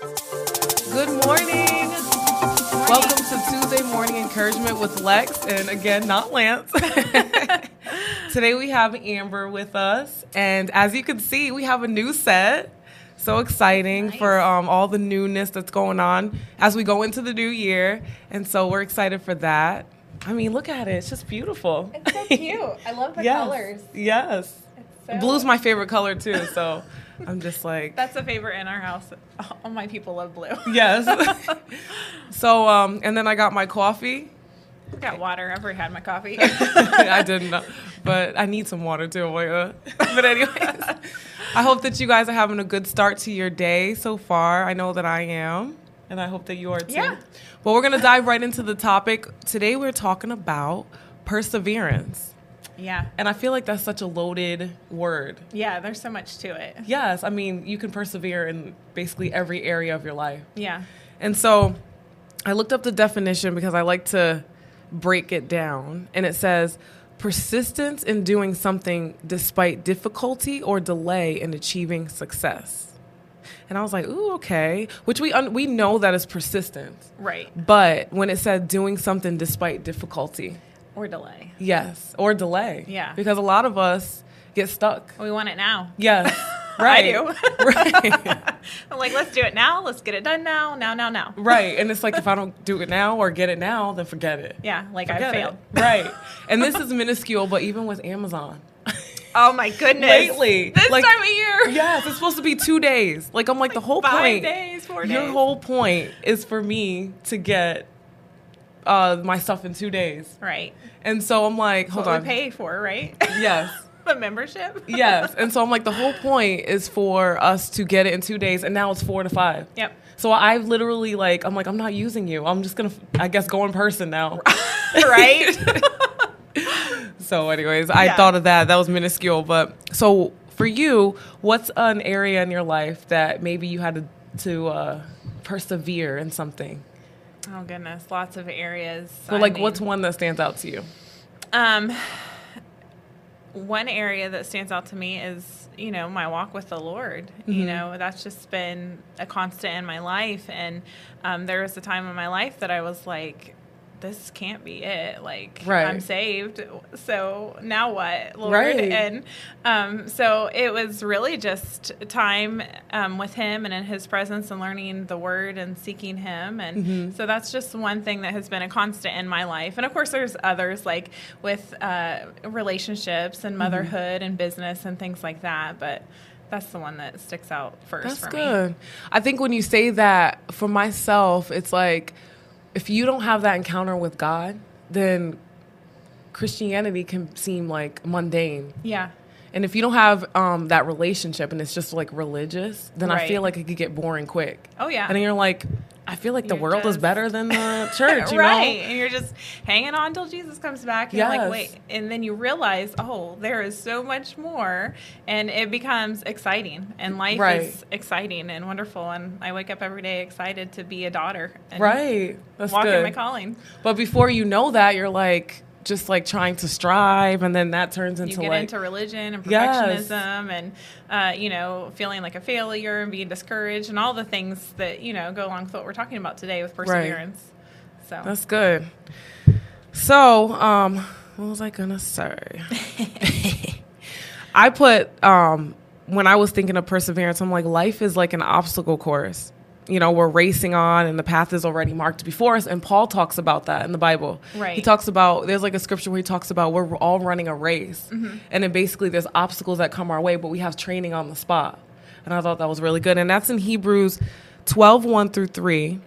Good morning. Welcome to Tuesday Morning Encouragement with Lex, and again, not Lance. Today we have Amber with us, and as you can see, we have a new set. So exciting Nice. for um, all the newness that's going on as we go into the new year, and so we're excited for that. I mean, look at it; it's just beautiful. It's so cute. I love the yes, colors. yes. So- Blue's my favorite color too, so I'm just like That's a favorite in our house. All my people love blue. yes. so um, and then I got my coffee. I got water. I've already had my coffee. I didn't know, but I need some water too. Uh, But anyways, I hope that you guys are having a good start to your day so far. I know that I am, and I hope that you are too. Yeah. But we're gonna dive right into the topic today. We're talking about perseverance, yeah. and I feel like that's such a loaded word. Yeah, there's so much to it. Yes, I mean you can persevere in basically every area of your life. Yeah. And so I looked up the definition because I like to break it down. And it says persistence in doing something despite difficulty or delay in achieving success. And I was like, ooh, okay. Which we, un- we know that is persistence. Right. But when it said doing something despite difficulty, Or delay. yes, or delay. Yeah. Because a lot of us get stuck. We want it now. Yes. Right. I do. right. I'm like, let's do it now. Let's get it done now. Now, now, now. Right. And it's like if I don't do it now or get it now, then forget it. Yeah, like I failed. it. Right. And this is minuscule, but even with Amazon. Oh my goodness. Lately. This like- time of year. Yes, it's supposed to be two days. Like I'm like, the whole Five point. days, four Your whole point is for me to get uh my stuff in two days. Right. And so I'm like, hold what on. we pay for, right? Yes. the membership. Yes. And so I'm like, the whole point is for us to get it in two days, and now it's four to five. Yep. So I literally like, I'm like, I'm not using you. I'm just gonna, I guess, go in person now. right. So, anyways, I Yeah. thought of that. That was minuscule. But so for you, what's an area in your life that maybe you had to, to uh, persevere in something? Oh goodness, lots of areas. So, I like, mean- what's one that stands out to you? Um, one area that stands out to me is, you know, my walk with the Lord. Mm-hmm. You know, that's just been a constant in my life. And um, there was a time in my life that I was like, this can't be it. Like, Right. I'm saved. So now what, Lord? Right. And um, so it was really just time um, with Him and in His presence and learning the Word and seeking Him. And Mm-hmm. so that's just one thing that has been a constant in my life. And of course, there's others like with uh, relationships Mm-hmm. and motherhood and business and things like that. But that's the one that sticks out first That's for good. me. I think when you say that for myself, it's like if you don't have that encounter with God, then Christianity can seem like mundane. Yeah. And if you don't have um, that relationship and it's just like religious, then I feel like it could get boring quick. Oh, yeah. And then you're like, I feel like the world is better than the church, you right. know? And you're just hanging on until Jesus comes back. And you're Yes. like, wait. And then you realize, oh, there is so much more. And it becomes exciting. And life Right. is exciting and wonderful. And I wake up every day excited to be a daughter. And Right. That's Walk in good. my calling. But before you know that, you're like just like trying to strive, and then that turns into you get like into religion and Yes. perfectionism and uh, you know feeling like a failure and being discouraged and all the things that you know go along with what we're talking about today with perseverance so That's good. So, um, what was I gonna say? I put um, when I was thinking of perseverance, I'm like, life is like an obstacle course. You know, we're racing on, and the path is already marked before us. And Paul talks about that in the Bible. Right. He talks about there's like a scripture where he talks about we're all running a race, and then basically there's obstacles that come our way, but we have training on the spot. And I thought that was really good. And that's in Hebrews 12, 1 through 3.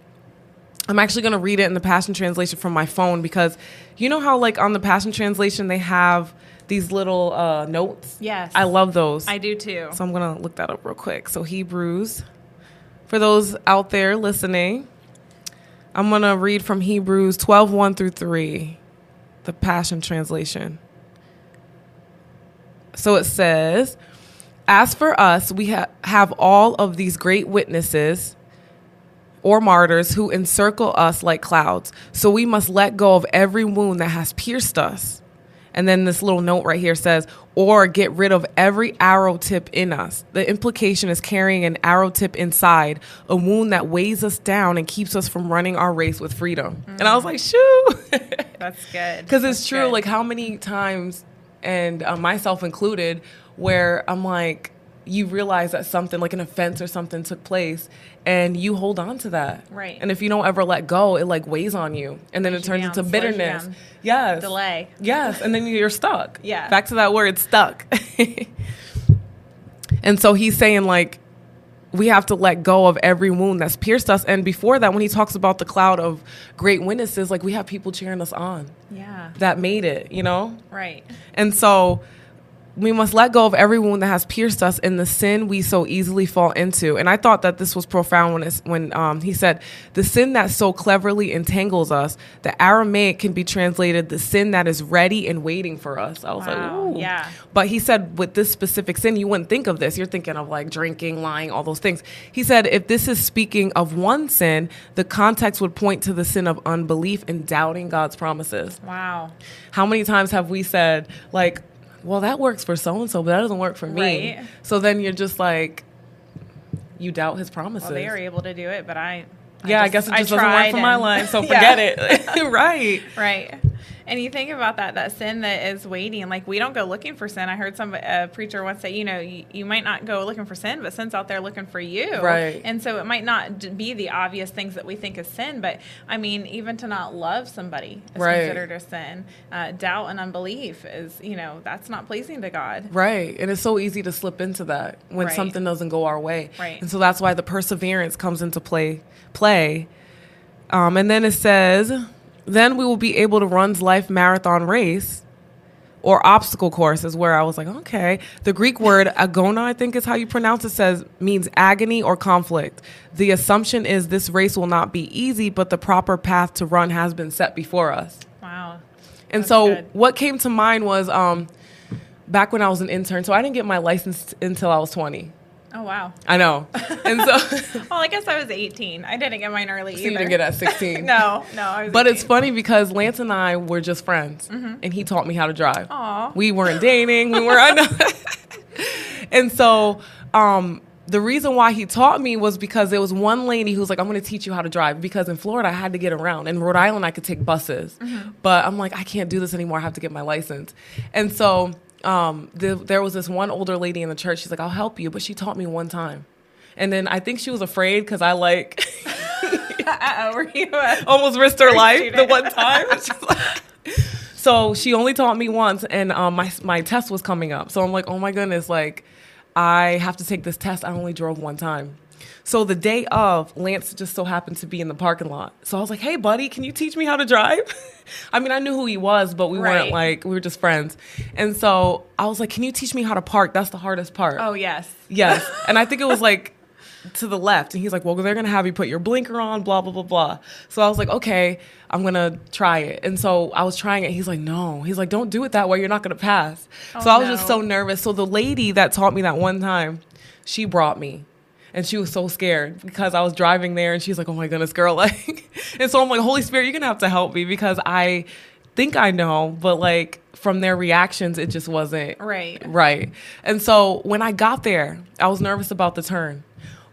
I'm actually going to read it in the Passion Translation from my phone because you know how, like, on the Passion Translation, they have these little uh, notes? Yes. I love those. i do too so I'm going to look that up real quick. So, Hebrews, for those out there listening, I'm going to read from Hebrews 12, 1 through 3, the Passion Translation. So it says, As for us, we ha- have all of these great witnesses or martyrs who encircle us like clouds. So we must let go of every wound that has pierced us. And then this little note right here says, or get rid of every arrow tip in us. The implication is carrying an arrow tip inside, a wound that weighs us down and keeps us from running our race with freedom. Mm. And I was like, shoo. That's good. Because it's true. Good. Like, how many times, and uh, myself included, where I'm like, you realize that something like an offense or something took place and you hold on to that. Right. And if you don't ever let go it like weighs on you and then it turns down, into bitterness. yes. Delay. Yes and then you're stuck. Yeah. Back to that word stuck. And so he's saying like we have to let go of every wound that's pierced us. And before that when he talks about the cloud of great witnesses like we have people cheering us on yeah. that made it you know? Right. And so we must let go of every wound that has pierced us in the sin we so easily fall into. And I thought that this was profound when, when um, he said, the sin that so cleverly entangles us, the Aramaic can be translated the sin that is ready and waiting for us. I was wow. like, Ooh. yeah. But he said, with this specific sin, you wouldn't think of this. You're thinking of like drinking, lying, all those things. He said, if this is speaking of one sin, the context would point to the sin of unbelief and doubting God's promises. Wow. How many times have we said, like, well, that works for so and so, but that doesn't work for me. Right. So then you're just like, you doubt his promises. Well, they are able to do it, but I. I yeah, just, I guess it just doesn't work for my life, so forget it. right. Right. And you think about that, that sin that is waiting. Like we don't go looking for sin. I heard some a preacher once say, you know, you, you, might not go looking for sin, but sin's out there looking for you. Right. And so it might not be the obvious things that we think is sin, but I mean, even to not love somebody is right. considered a sin. Uh, doubt and unbelief is, you know, that's not pleasing to God. Right. And it's so easy to slip into that when right. something doesn't go our way. Right. And so that's why the perseverance comes into play. Play. Um, and then it says then we will be able to run's life marathon race or obstacle course is where I was like, okay. The Greek word agona, I think is how you pronounce it, says means agony or conflict. The assumption is this race will not be easy, but the proper path to run has been set before us. Wow. And That's so good. what came to mind was um, back when I was an intern. So I didn't get my license until I was 20. Oh wow! I know, and so well, I guess I was 18. I didn't get mine early so either. You didn't get at 16. no, no. but 18. it's funny because Lance and I were just friends, mm-hmm. and he taught me how to drive. Aww. We weren't dating. We were, I know. and so, um, the reason why he taught me was because there was one lady who was like, I'm going to teach you how to drive. Because in Florida, I had to get around. In Rhode Island, I could take buses. Mm-hmm. But I'm like, I can't do this anymore. I have to get my license. And so um, the, there was this one older lady in the church. She's like, I'll help you. But she taught me one time. And then I think she was afraid because I like almost risked her life the one time. so she only taught me once, and um, my my test was coming up. So I'm like, oh my goodness, like I have to take this test. I only drove one time. So the day of, Lance just so happened to be in the parking lot. So I was like, "Hey, buddy, can you teach me how to drive?" I mean, I knew who he was, but we right. weren't like we were just friends. And so I was like, "Can you teach me how to park? That's the hardest part." Oh yes, yes. And I think it was like to the left. And he's like, well, they're going to have you put your blinker on, blah, blah, blah, blah. So I was like, okay, I'm going to try it. And so I was trying it. He's like, no. He's like, don't do it that way. You're not going to pass. Oh, so I was no. just so nervous. So the lady that taught me that one time, she brought me. And she was so scared because I was driving there and she's like, oh my goodness, girl. Like, and so I'm like, Holy Spirit, you're going to have to help me because I think I know, but like from their reactions, it just wasn't right. Right. And so when I got there, I was nervous about the turn.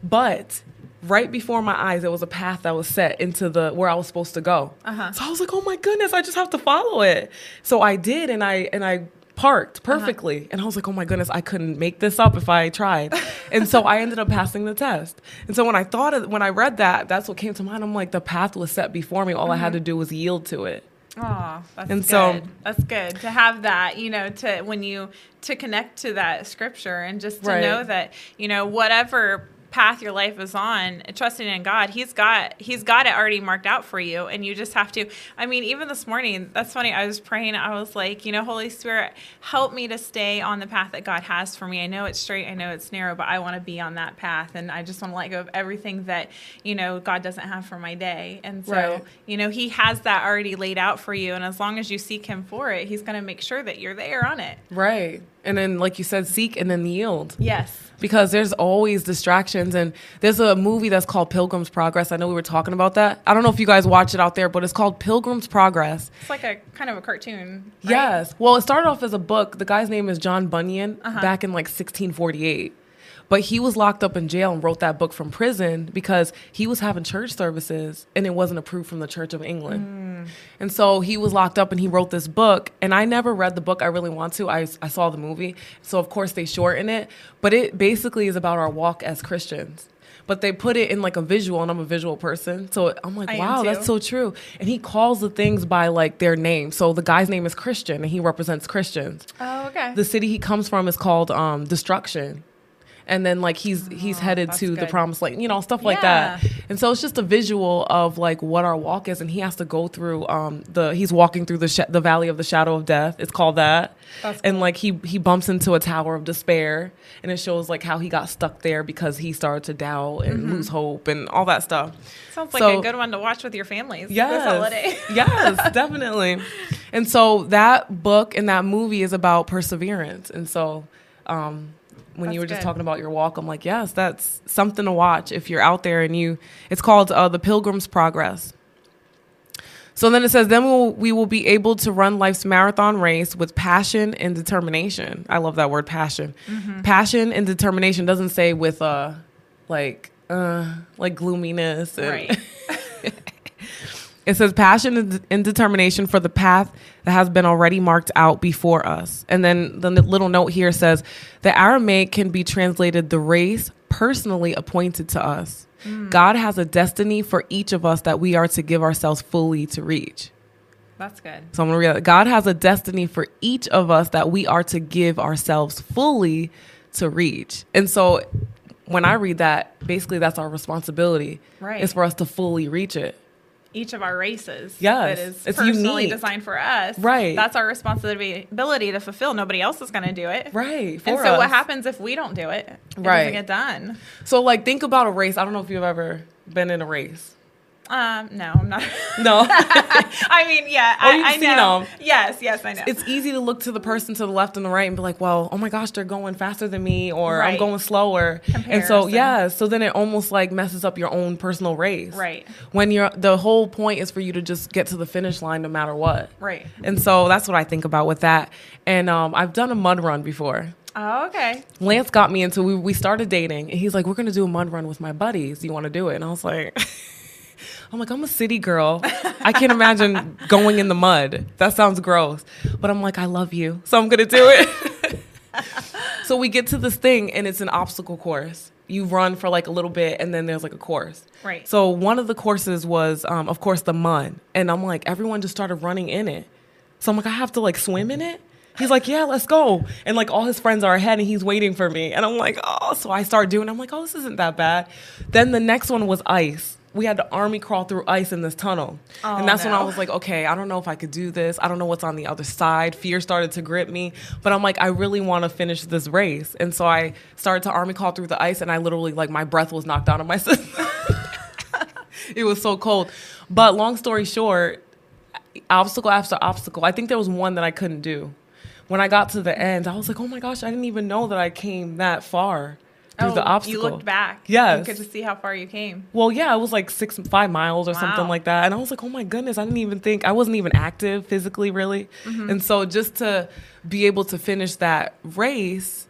But right before my eyes, there was a path that was set into the where I was supposed to go. Uh-huh. So I was like, "Oh my goodness, I just have to follow it." So I did, and I and I parked uh-huh. perfectly, uh-huh. and I was like, "Oh my goodness, I couldn't make this up if I tried." and so I ended up passing the test. And so when I thought of, when I read that, that's what came to mind. I'm like, the path was set before me. All mm-hmm. I had mm-hmm. to do was yield to it. Oh, that's and good. so that's good to have that. You know, to when you to connect to that scripture and just to right. know that you know whatever path your life is on trusting in god he's got he's got it already marked out for you and you just have to i mean even this morning that's funny i was praying i was like you know holy spirit help me to stay on the path that god has for me. I know it's straight i know it's narrow but i want to be on that path and i just want to let go of everything that you know god doesn't have for my day. And so right. you know he has that already laid out for you and as long as you seek him for it he's going to make sure that you're there on it. Right. And then like you said seek and then yield. Yes because there's always distractions And there's a movie that's called Pilgrim's Progress. I know we were talking about that. I don't know if you guys watch it out there, but it's called Pilgrim's Progress. It's like a kind of a cartoon. Right? Yes. Well, it started off as a book. The guy's name is John Bunyan uh-huh. back in like 1648. But he was locked up in jail and wrote that book from prison because he was having church services and it wasn't approved from the Church of England. Mm. And so he was locked up and he wrote this book. And I never read the book. I really want to. I, I saw the movie. So, of course, they shorten it. But it basically is about our walk as Christians but they put it in like a visual and I'm a visual person. So I'm like, I wow, that's so true. And he calls the things by like their name. So the guy's name is Christian and he represents Christians. Oh, okay. The city he comes from is called um, Destruction and then like he's he's oh, headed to good. the promised land, you know, stuff like yeah. that. And so it's just a visual of like what our walk is, and he has to go through um the he's walking through the sh- the valley of the shadow of death. It's called that, cool. and like he he bumps into a tower of despair, and it shows like how he got stuck there because he started to doubt and mm-hmm. lose hope and all that stuff. Sounds like a good one to watch with your families yes, this holiday. yes, definitely. And so that book and that movie is about perseverance, and so. Um, when that's you were just talking about your walk, I'm like, yes, that's something to watch if you're out there and you. It's called uh, the Pilgrim's Progress. So then it says, then we'll, we will be able to run life's marathon race with passion and determination. I love that word, passion. Mm-hmm. Passion and determination doesn't say with uh, like uh, like gloominess. And right. It says passion and determination for the path that has been already marked out before us. And then the little note here says the Aramaic can be translated the race personally appointed to us. Mm. God has a destiny for each of us that we are to give ourselves fully to reach. That's good. So I'm gonna read that. God has a destiny for each of us that we are to give ourselves fully to reach. And so when I read that, basically that's our responsibility. Right. It's for us to fully reach it each of our races yes, that is it's personally unique. designed for us. Right. That's our responsibility to fulfill. Nobody else is going to do it. Right. and so us. what happens if we don't do it? It right. doesn't get done. So like think about a race. I don't know if you've ever been in a race. Um, no, I'm not. No. I mean, yeah, oh, I, I know. Them. Yes, yes, I know. It's easy to look to the person to the left and the right and be like, well, oh my gosh, they're going faster than me or right. I'm going slower. Comparison. And so, yeah, so then it almost like messes up your own personal race. Right. When you're, the whole point is for you to just get to the finish line no matter what. Right. And so that's what I think about with that. And um, I've done a mud run before. Oh, okay. Lance got me into we we started dating and he's like, We're gonna do a mud run with my buddies. You wanna do it? And I was like I'm like, I'm a city girl. I can't imagine going in the mud. That sounds gross. But I'm like, I love you. So I'm going to do it. so we get to this thing and it's an obstacle course. You run for like a little bit and then there's like a course. Right. So one of the courses was, um, of course, the mud. And I'm like, everyone just started running in it. So I'm like, I have to like swim in it? He's like, yeah, let's go. And like all his friends are ahead and he's waiting for me. And I'm like, oh, so I start doing, I'm like, oh, this isn't that bad. Then the next one was ice we had to army crawl through ice in this tunnel. Oh, and that's no. when I was like, okay, I don't know if I could do this. I don't know what's on the other side. Fear started to grip me. But I'm like, I really want to finish this race. And so I started to army crawl through the ice and I literally like my breath was knocked out of my system. it was so cold. But long story short, obstacle after obstacle, I think there was one that I couldn't do. When I got to the end, I was like, oh my gosh, I didn't even know that I came that far through oh, the obstacle. You looked back. Yes. You could to see how far you came. Well, yeah, it was like six, five miles or wow. something like that. And I was like, oh my goodness, I didn't even think, I wasn't even active physically, really. Mm-hmm. And so just to be able to finish that race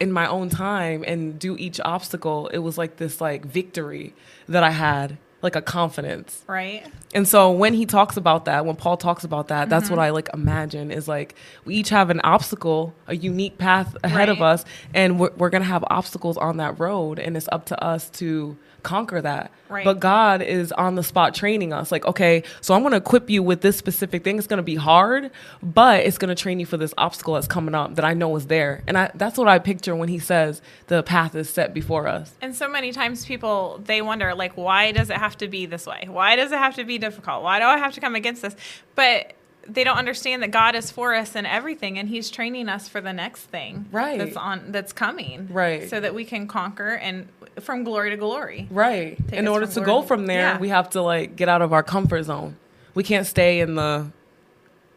in my own time and do each obstacle, it was like this like victory that I had like a confidence. Right. And so when he talks about that, when Paul talks about that, mm-hmm. that's what. I like imagine is like we each have an obstacle, a unique path ahead right. of us, and we're, we're going to have obstacles on that road. And it's up to us to conquer that. Right. But God is on the spot training us. Like, okay, so I'm going to equip you with this specific thing. It's going to be hard, but it's going to train you for this obstacle that's coming up that I know is there. And I, that's what I picture when he says the path is set before us. And so many times people, they wonder, like, why does it have to be this way? Why does it have to be difficult? Why do I have to come against this? But they don't understand that God is for us in everything and he's training us for the next thing right that's on that's coming right so that we can conquer and from glory to glory. Right. In order to go from there yeah. we have to like get out of our comfort zone. We can't stay in the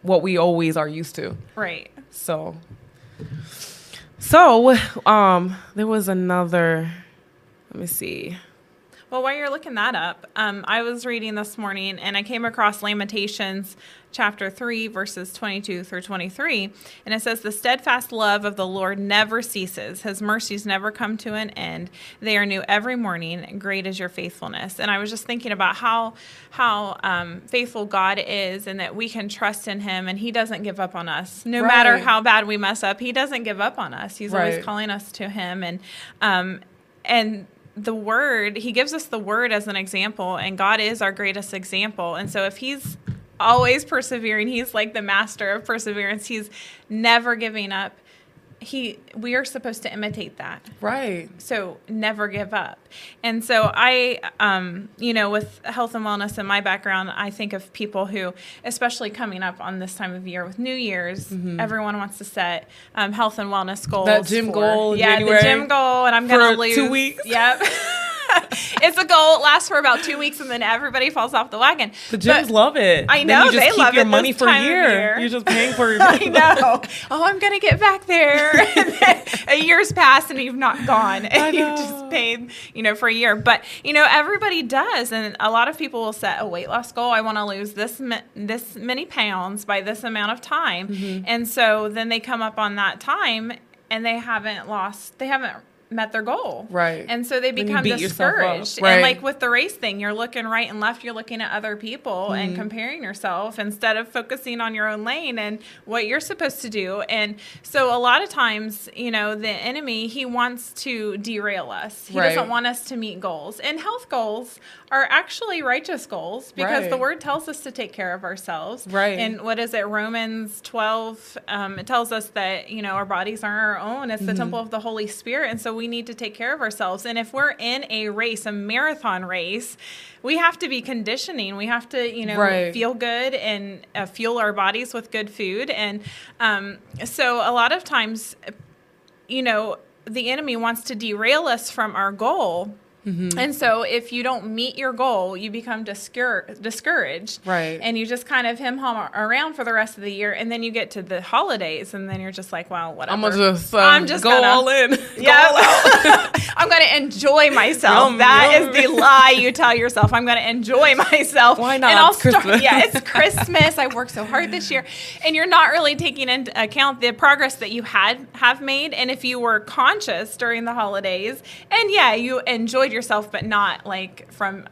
what we always are used to. Right. So so um there was another let Let me see. Well, while you're looking that up, um, I was reading this morning and I came across Lamentations chapter 3, verses 22 through 23. And it says, The steadfast love of the Lord never ceases, his mercies never come to an end. They are new every morning. Great is your faithfulness. And I was just thinking about how, how um, faithful God is and that we can trust in him and he doesn't give up on us. No right. matter how bad we mess up, he doesn't give up on us. He's right. always calling us to him. And, um, and the word, he gives us the word as an example, and God is our greatest example. And so if he's always persevering, he's like the master of perseverance, he's never giving up. He we are supposed to imitate that. Right. So never give up. And so i um you know with health and wellness in my background i think of people who especially coming up on this time of year with new year's mm-hmm. everyone wants to set um, health and wellness goals that gym for, goal yeah January the gym goal and i'm gonna lose. two weeks? Yep it's a goal. It lasts for about two weeks, and then everybody falls off the wagon. The gyms but love it. I know you just they keep love your it money for a year. year. You're just paying for your. I know. Oh, I'm gonna get back there. a year's passed, and you've not gone, and you just paid, you know, for a year. But you know, everybody does, and a lot of people will set a weight loss goal. I want to lose this this many pounds by this amount of time, mm-hmm. and so then they come up on that time, and they haven't lost. They haven't met their goal. Right. And so they become discouraged. Right. And like with the race thing, you're looking right and left, you're looking at other people mm-hmm. and comparing yourself instead of focusing on your own lane and what you're supposed to do. And so a lot of times, you know, the enemy, he wants to derail us. He right. doesn't want us to meet goals. And health goals are actually righteous goals because right. the word tells us to take care of ourselves. Right. And what is it? Romans 12, um, it tells us that, you know, our bodies aren't our own. It's the mm-hmm. temple of the Holy Spirit. And so we need to take care of ourselves. And if we're in a race, a marathon race, we have to be conditioning. We have to, you know, right. feel good and uh, fuel our bodies with good food. And um, so a lot of times, you know, the enemy wants to derail us from our goal Mm-hmm. And so if you don't meet your goal, you become discour- discouraged. Right. And you just kind of him hum around for the rest of the year. And then you get to the holidays and then you're just like, wow, whatever. I'm just uh, I'm just go gonna, all in. Yeah. I'm going to enjoy myself. Yum, that yum. is the lie you tell yourself. I'm going to enjoy myself. Why not? And I'll start, yeah, it's Christmas. I worked so hard this year. And you're not really taking into account the progress that you had have made. And if you were conscious during the holidays and yeah, you enjoyed yourself, but not like from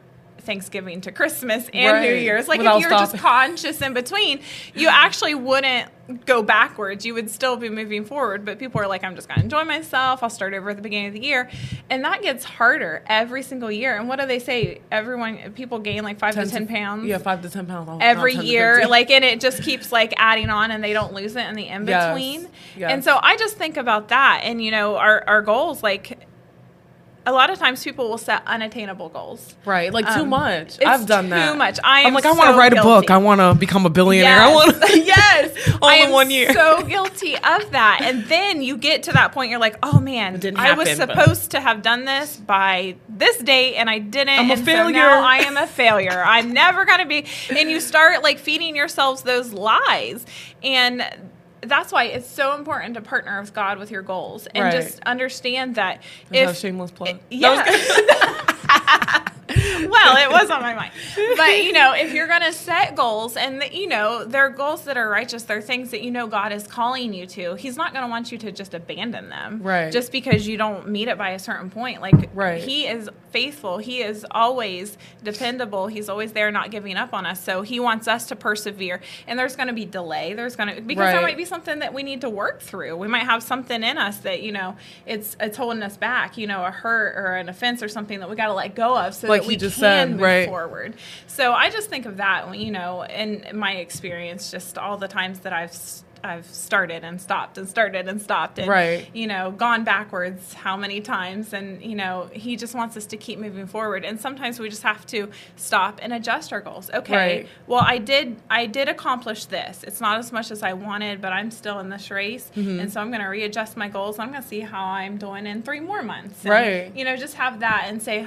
Thanksgiving to Christmas and right. New Year's. Like Without if you were just conscious in between, you actually wouldn't go backwards. You would still be moving forward. But people are like, I'm just to enjoy myself. I'll start over at the beginning of the year. And that gets harder every single year. And what do they say? Everyone, people gain like five to 10 pounds. Yeah, five to 10 pounds. Every year. Like, and it just keeps like adding on and they don't lose it in the in between. Yes. Yes. And so I just think about that. And, you know, our, our goals, like, a lot of times people will set unattainable goals. Right, like um, too much. I've done that. Too much. I am like, I want to write guilty. a book. I want to become a billionaire. Yes. I want to. yes, all I in one year. So guilty of that, and then you get to that point. You're like, oh man, happen, I was supposed to have done this by this date, and I didn't. I'm a failure. So now I am a failure. I'm never gonna be. And you start like feeding yourselves those lies, and that's why it's so important to partner with God with your goals and right. just understand that Is if shameless plug. It, yeah. well, it was on my mind. But, you know, if you're going to set goals and, the, you know, they're goals that are righteous, they're things that you know God is calling you to, He's not going to want you to just abandon them. Right. Just because you don't meet it by a certain point. Like, right. He is faithful. He is always dependable. He's always there, not giving up on us. So He wants us to persevere. And there's going to be delay. There's going to, because right. there might be something that we need to work through. We might have something in us that, you know, it's, it's holding us back, you know, a hurt or an offense or something that we got to let go of. So like that we just can said, move right. forward. So I just think of that, you know, in my experience, just all the times that I've I've started and stopped and started and stopped and right. you know gone backwards how many times and you know he just wants us to keep moving forward and sometimes we just have to stop and adjust our goals okay right. well I did I did accomplish this it's not as much as I wanted but I'm still in this race mm-hmm. and so I'm going to readjust my goals I'm going to see how I'm doing in 3 more months and, right you know just have that and say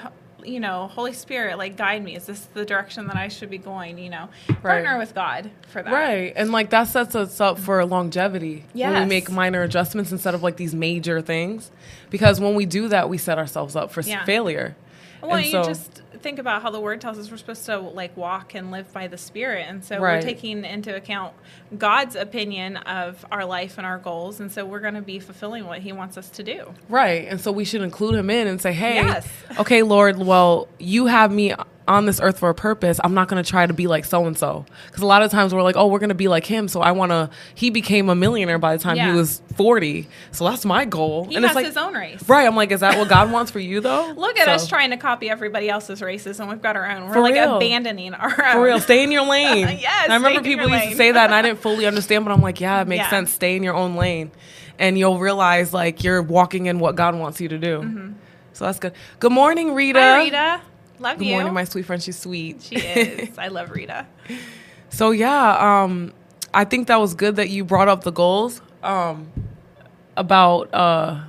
you know, Holy Spirit, like guide me. Is this the direction that I should be going? You know, right. partner with God for that. Right. And like that sets us up for longevity. Yes. When we make minor adjustments instead of like these major things. Because when we do that, we set ourselves up for yeah. failure. Well, and you so, just think about how the word tells us we're supposed to like walk and live by the spirit and so right. we're taking into account god's opinion of our life and our goals and so we're going to be fulfilling what he wants us to do right and so we should include him in and say hey yes. okay lord well you have me on this earth for a purpose, I'm not to try to be like so and so. Because a lot of times we're like, oh, we're to be like him. So I want to. He became a millionaire by the time yeah. he was 40. So that's my goal. He and has it's like, his own race. Right. I'm like, is that what God wants for you though? Look at so. us trying to copy everybody else's races, and we've got our own. We're for like real. abandoning our own. For real, stay in your lane. yes. I remember people used to say that, and I didn't fully understand, but I'm like, yeah, it makes yeah. sense. Stay in your own lane, and you'll realize like you're walking in what God wants you to do. Mm-hmm. So that's good. Good morning, Rita. Hi, Rita. Love Good you. Good morning, my sweet friend. She's sweet. She is. I love Rita. So yeah, um, I think that was good that you brought up the goals um, about uh,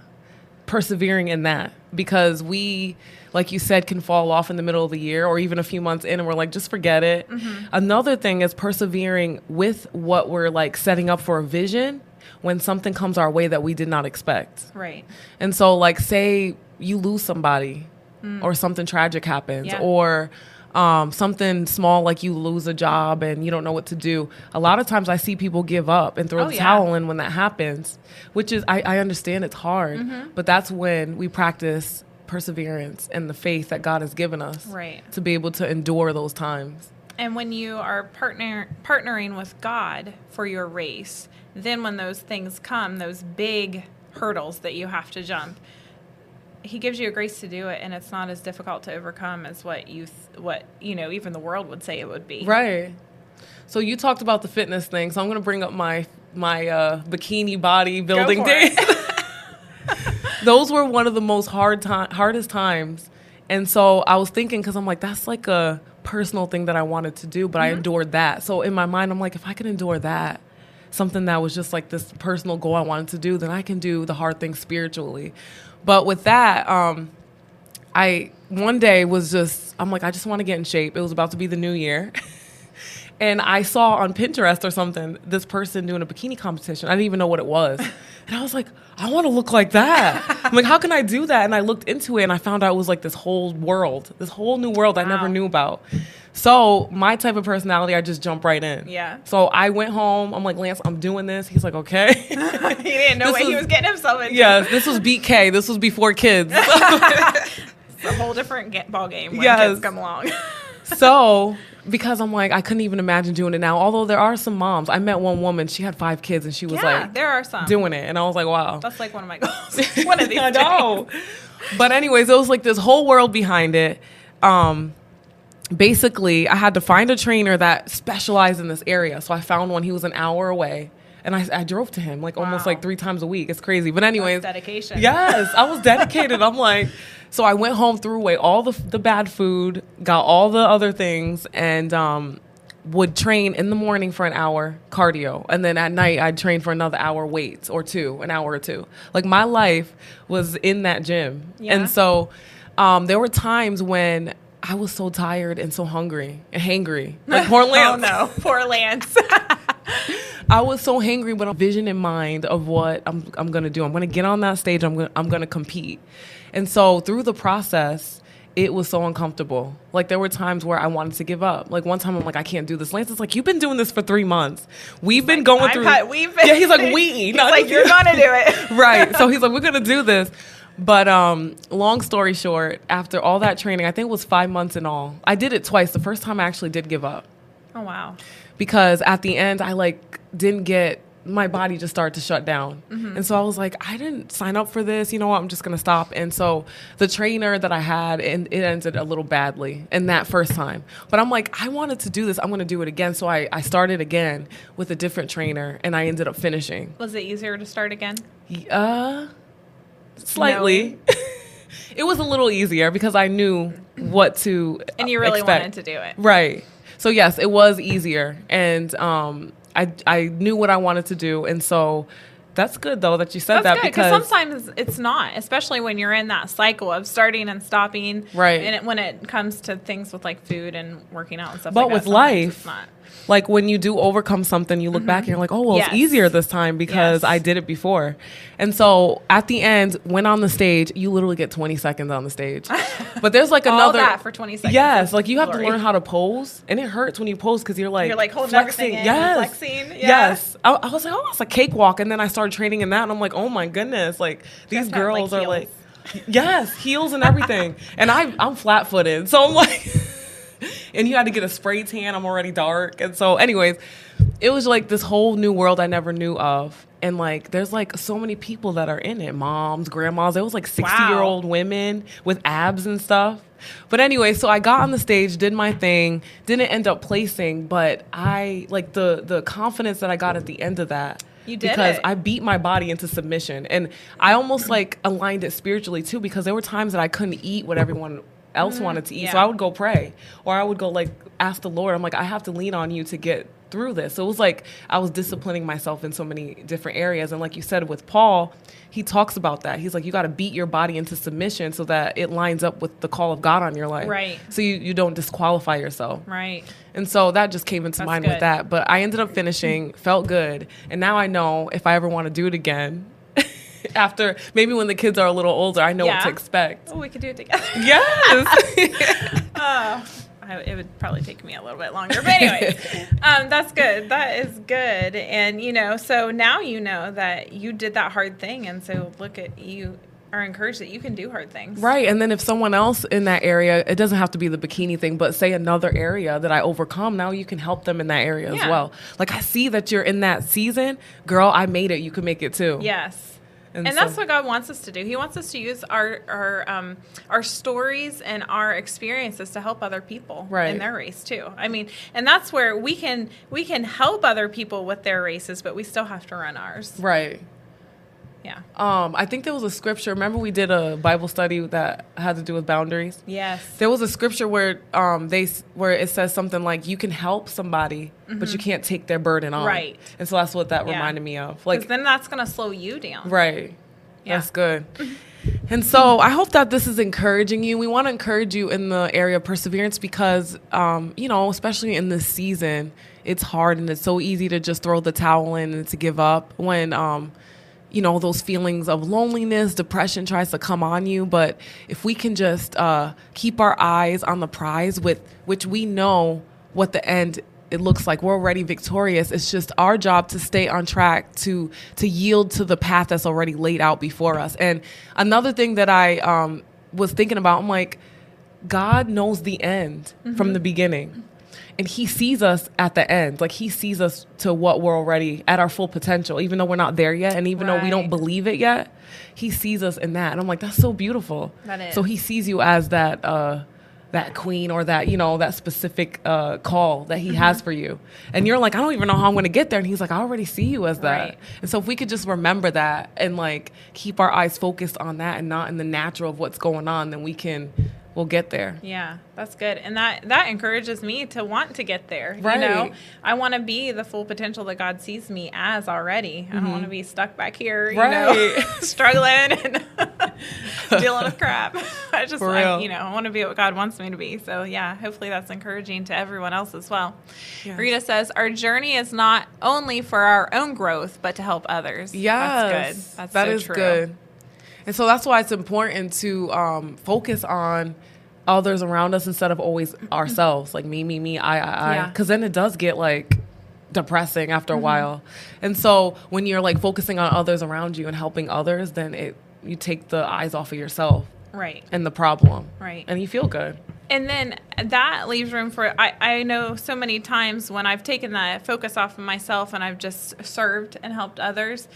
persevering in that because we, like you said, can fall off in the middle of the year or even a few months in, and we're like, just forget it. Mm-hmm. Another thing is persevering with what we're like setting up for a vision when something comes our way that we did not expect. Right. And so, like, say you lose somebody mm. or something tragic happens yeah. or um, something small like you lose a job and you don't know what to do. A lot of times I see people give up and throw oh, the yeah. towel in when that happens, which is, I, I understand it's hard, mm-hmm. but that's when we practice perseverance and the faith that God has given us right. to be able to endure those times. And when you are partner partnering with God for your race, then when those things come, those big hurdles that you have to jump, he gives you a grace to do it and it's not as difficult to overcome as what you th- what you know even the world would say it would be. Right. So you talked about the fitness thing so i'm going to bring up my my uh, bikini body building days those were one of the most hard time hardest times. And so i was thinking because i'm like that's like a personal thing that i wanted to do but mm-hmm. i endured that. So in my mind i'm like if i can endure that something that was just like this personal goal i wanted to do then i can do the hard thing spiritually but with that, um, I one day was just I'm like I just want to get in shape. It was about to be the new year. and I saw on Pinterest or something this person doing a bikini competition. I didn't even know what it was. And I was like, I want to look like that. I'm like, how can I do that? And I looked into it and I found out it was like this whole world, this whole new world wow. I never knew about. So my type of personality, I just jump right in. Yeah. So I went home. I'm like, Lance, I'm doing this. He's like, okay. he didn't know what was, he was getting himself into. Yeah, this was BK. This was before kids. it's a whole different ball game when yes. kids come along. so because I'm like, I couldn't even imagine doing it now. Although there are some moms. I met one woman, she had five kids and she was yeah, like there are some doing it. And I was like, wow. That's like one of my goals. one of these. I know. But anyways, it was like this whole world behind it. Um, basically I had to find a trainer that specialized in this area. So I found one. He was an hour away. And I, I drove to him like wow. almost like three times a week. It's crazy. But anyways, That's dedication. Yes, I was dedicated. I'm like, so I went home, threw away all the the bad food, got all the other things, and um, would train in the morning for an hour cardio, and then at night I'd train for another hour weights or two, an hour or two. Like my life was in that gym, yeah. and so um, there were times when I was so tired and so hungry and hangry. Like poor oh, Lance. oh no, poor Lance. I was so hangry with a vision in mind of what I'm I'm gonna do. I'm gonna get on that stage. I'm gonna I'm gonna compete. And so through the process, it was so uncomfortable. Like there were times where I wanted to give up. Like one time I'm like, I can't do this. Lance is like, you've been doing this for three months. We've been like, going I've through. Had, we've been, yeah, he's like, we. He's like, you're gonna do it. right. So he's like, we're gonna do this. But um, long story short, after all that training, I think it was five months in all. I did it twice. The first time I actually did give up. Oh wow! Because at the end, I like didn't get my body just started to shut down, mm-hmm. and so I was like, I didn't sign up for this. You know what? I'm just gonna stop. And so the trainer that I had, and it ended a little badly in that first time. But I'm like, I wanted to do this. I'm gonna do it again. So I I started again with a different trainer, and I ended up finishing. Was it easier to start again? Uh slightly. it was a little easier because I knew what to and you really expect. wanted to do it, right? So yes, it was easier, and um, I I knew what I wanted to do, and so That's good though that you said That's that good, because sometimes it's not, especially when you're in that cycle of starting and stopping. Right. And it, when it comes to things with like food and working out and stuff But like with that, life, it's not. Like when you do overcome something, you look back and you're like, oh, well, Yes. it's easier this time because Yes. I did it before. And so at the end, when on the stage, you literally get 20 seconds on the stage. But there's like All another. that for 20 seconds Yes, like you have glory. to learn how to pose, and it hurts when you pose because you're like You're, like, holding flexing. in yes, flexing. Yeah. yes. I, I was like, oh, it's a cakewalk, and then I started training in that, and I'm like, oh my goodness, like these have, like, girls are heels. like, yes, heels and everything, and I I'm flat footed, so I'm like. and you had to get a spray tan. I'm already dark. And so, anyways, it was like this whole new world I never knew of. And like, there's like so many people that are in it moms, grandmas. It was like 60 year old women with abs and stuff. But anyway, so I got on the stage, did my thing, didn't end up placing, but I like the the confidence that I got at the end of that. You did because it. I beat my body into submission, and I almost like aligned it spiritually too. Because there were times that I couldn't eat what everyone else mm-hmm. wanted to eat, so. I would go pray, or I would go like ask the Lord. I'm like, I have to lean on you to get through this. So it was like I was disciplining myself in so many different areas, and like you said with Paul, he talks about that. He's like, you got to beat your body into submission so that it lines up with the call of God on your life, Right. So you you don't disqualify yourself, Right. and so that just came into That's mind good. with that. But I ended up finishing, felt good. And now I know if I ever want to do it again, after maybe when the kids are a little older, I know what to expect. Oh, we could do it together. Yes. I, it would probably take me a little bit longer, but anyway, um, that's good. That is good, and you know, so now you know that you did that hard thing, and so look at you are encouraged that you can do hard things. right. And then if someone else in that area, it doesn't have to be the bikini thing, but say another area that I overcome, now you can help them in that area as well. Like I see that you're in that season, girl, I made it. You can make it too. Yes. And And, so- that's what God wants us to do. He wants us to use our our um, our stories and our experiences to help other people Right. in their race too. I mean, and that's where we can we can help other people with their races, but we still have to run ours. Right. Yeah. Um, I think there was a scripture. Remember, we did a Bible study that had to do with boundaries. Yes. There was a scripture where um they where it says something like you can help somebody, but you can't take their burden on. Mm-hmm. Right. And so that's what that Yeah. reminded me of. Like then that's going to slow you down. right. Yeah. That's good. And so I hope that this is encouraging you. We want to encourage you in the area of perseverance because, um, you know, especially in this season, it's hard and it's so easy to just throw the towel in and to give up when, um, you know, those feelings of loneliness, depression tries to come on you. But if we can just uh, keep our eyes on the prize, with which we know what the end it looks like we're already victorious. It's just our job to stay on track to to yield to the path that's already laid out before us. And another thing that I um, was thinking about, I'm like, God knows the end from the beginning. And he sees us at the end. Like he sees us to what we're already at our full potential, even though we're not there yet. And even though we don't believe it yet, he sees us in that. And I'm like, that's so beautiful. That is. So he sees you as that uh that queen or that, you know, that specific uh call that he Mm-hmm. has for you. And you're like, I don't even know how I'm gonna get there. And he's like, I already see you as that. Right. And so if we could just remember that and like keep our eyes focused on that and not in the natural of what's going on, then we can we'll get there. Yeah, that's good, and that that encourages me to want to get there. Right. You know, I want to be the full potential that God sees me as already. I don't want to mm-hmm. be stuck back here, you know, struggling and dealing with crap. I just, you know, I want to be what God wants me to be. So yeah, hopefully that's encouraging to everyone else as well. Yes. Rita says, "Our journey is not only for our own growth, but to help others." Yes, that's good. That's that so is true. good. And so that's why it's important to um, focus on others around us instead of always ourselves, like me, me, me, I, I, I. Because then it does get like depressing after a while. And so when you're like focusing on others around you and helping others, then it you take the eyes off of yourself Right. and the problem, Right. And you feel good. And then that leaves room for I, I know so many times when I've taken the focus off of myself and I've just served and helped others.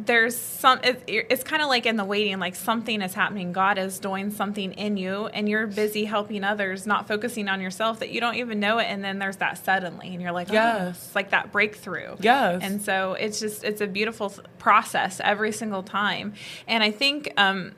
There's some it, it's kind of like in the waiting like something is happening. God is doing something in you and you're busy helping others not focusing on yourself that you don't even know it. And then there's that suddenly and you're like oh, Yes. it's like that breakthrough. Yes. and so it's just it's a beautiful process every single time. And i think um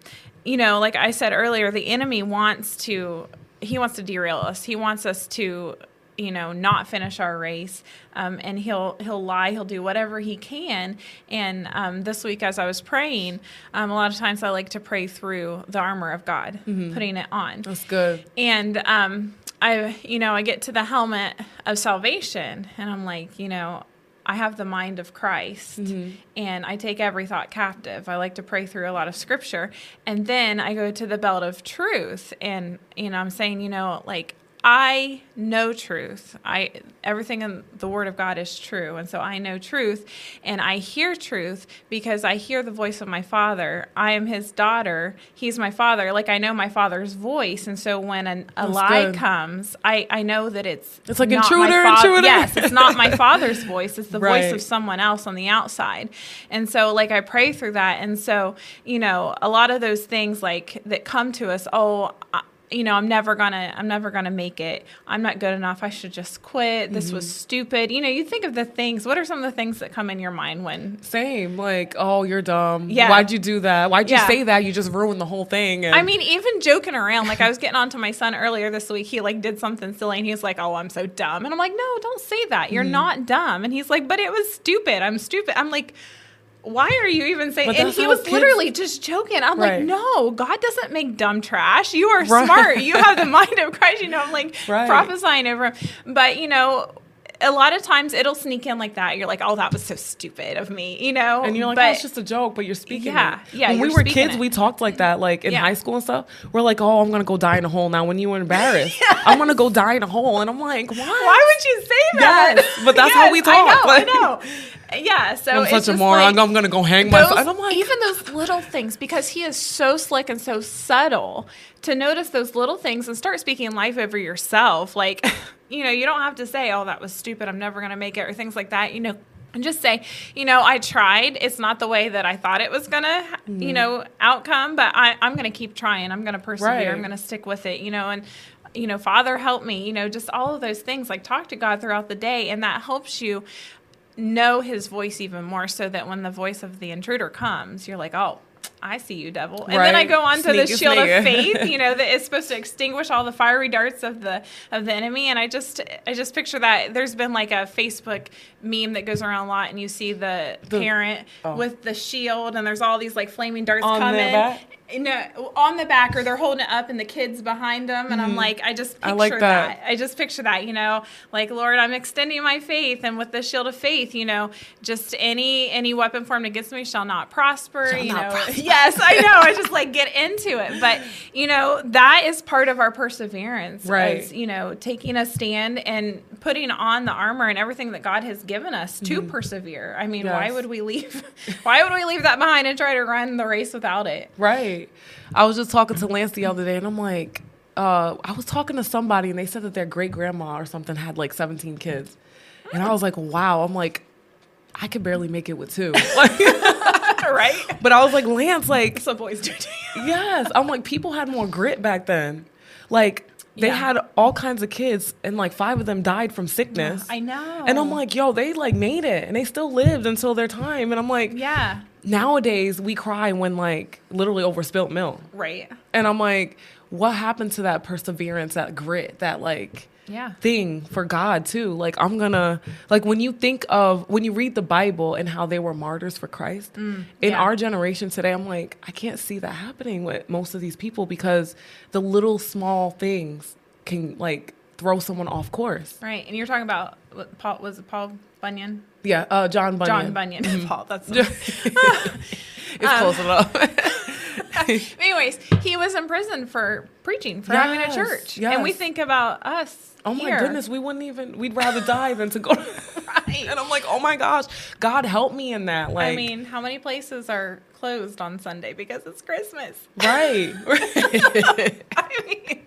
you know like i said earlier the enemy wants to he wants to derail us. He wants us to you know not finish our race um, and he'll he'll lie he'll do whatever he can and um, this week as i was praying um, a lot of times i like to pray through the armor of god mm-hmm. putting it on that's good and um, i you know i get to the helmet of salvation and i'm like you know I have the mind of Christ mm-hmm. and I take every thought captive. I like to pray through a lot of scripture. And then I go to the belt of truth and you know, I'm saying, you know, like I know truth. I everything in the word of God is true. And so I know truth and I hear truth because I hear the voice of my father. I am his daughter. He's my father. Like I know my father's voice. And so when an, a That's lie good. comes, I, I know that it's It's like intruder, fa- intruder. Yes, it's not my father's voice. It's the right. voice of someone else on the outside. And so like I pray through that. And so, you know, a lot of those things like that come to us, oh, I, you know, I'm never gonna, I'm never gonna make it. I'm not good enough. I should just quit. This mm-hmm. was stupid. You know, you think of the things. What are some of the things that come in your mind when? Same, like, oh, you're dumb. Yeah. Why'd you do that? Why'd you yeah. say that? You just ruined the whole thing. And- I mean, even joking around. Like, I was getting on to my son earlier this week. He like did something silly, and he's like, "Oh, I'm so dumb," and I'm like, "No, don't say that. You're mm-hmm. not dumb." And he's like, "But it was stupid. I'm stupid." I'm like why are you even saying? And he was kids... literally just joking. I'm right. like, no, God doesn't make dumb trash. You are right. smart. You have the mind of Christ. You know, I'm like right. prophesying over him. But you know, a lot of times it'll sneak in like that. You're like, oh, that was so stupid of me, you know. And you're like, but, oh, it's just a joke, but you're speaking. Yeah, it. yeah. When we were kids, it. we talked like that, like in yeah. high school and stuff. We're like, oh, I'm gonna go die in a hole now. When you were embarrassed, yes. I'm gonna go die in a hole, and I'm like, why? Why would you say that? Yes, but that's yes, how we talk. I know. Like, I know yeah, so I'm such a moron. Like, I'm gonna go hang myself. And I'm like, even those little things, because he is so slick and so subtle. To notice those little things and start speaking life over yourself, like, you know, you don't have to say, "Oh, that was stupid. I'm never gonna make it," or things like that. You know, and just say, you know, I tried. It's not the way that I thought it was gonna, mm-hmm. you know, outcome. But I, am gonna keep trying. I'm gonna persevere. Right. I'm gonna stick with it. You know, and you know, Father, help me. You know, just all of those things. Like talk to God throughout the day, and that helps you know his voice even more so that when the voice of the intruder comes, you're like, oh, I see you, devil. And right. then I go on to the shield of faith, you know, that is supposed to extinguish all the fiery darts of the of the enemy. And I just I just picture that there's been like a Facebook meme that goes around a lot, and you see the, the parent oh. with the shield, and there's all these like flaming darts on coming no, on the back or they're holding it up and the kids behind them and mm-hmm. i'm like i just picture I like that. that. i just picture that you know like lord i'm extending my faith and with the shield of faith you know just any any weapon formed against me shall not prosper shall you know prosper. yes i know i just like get into it but you know that is part of our perseverance right as, you know taking a stand and putting on the armor and everything that god has given us to mm-hmm. persevere i mean yes. why would we leave why would we leave that behind and try to run the race without it right I was just talking to Lance the other day, and I'm like, uh, I was talking to somebody, and they said that their great grandma or something had like 17 kids, and I was like, wow. I'm like, I could barely make it with two. right? But I was like, Lance, like some boys do. yes, I'm like, people had more grit back then. Like they yeah. had all kinds of kids and like five of them died from sickness. I know. And I'm like, yo, they like made it and they still lived until their time. And I'm like, yeah. Nowadays we cry when like literally over spilt milk. Right. And I'm like, what happened to that perseverance, that grit, that like yeah. thing for God too. Like I'm gonna like when you think of when you read the Bible and how they were martyrs for Christ mm, in yeah. our generation today, I'm like I can't see that happening with most of these people because the little small things can like throw someone off course. Right, and you're talking about what, Paul was it Paul Bunyan? Yeah, uh, John Bunyan. John Bunyan. Mm-hmm. Paul. That's it's um, close enough. Anyways, he was in prison for preaching, for yes, having a church. Yes. And we think about us. Oh my goodness, we wouldn't even, we'd rather die than to go. right. And I'm like, oh my gosh, God help me in that. Like, I mean, how many places are closed on Sunday because it's Christmas? Right. I mean,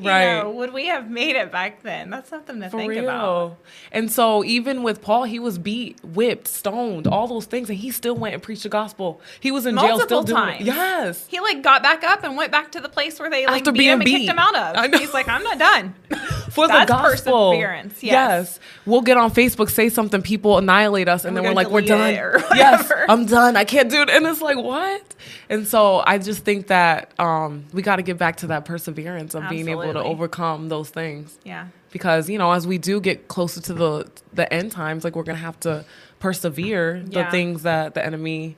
right. Know, would we have made it back then? That's something to For think real. about. And so even with Paul, he was beat, whipped, stoned, all those things, and he still went and preached the gospel. He was in Multiple jail still times. doing it. Yes. He like got back up and went back to the place where they like After beat being him beat. and kicked him out of. He's like, I'm not done. for the gospel. Perseverance. Yes. yes. We'll get on Facebook, say something, people annihilate us, and, and then we're, we're like, we're done. Yes, I'm done. I can't do it. And it's like, what? And so I just think that um, we got to get back to that perseverance of Absolutely. being able to overcome those things. Yeah. Because, you know, as we do get closer to the the end times, like we're going to have to persevere yeah. the things that the enemy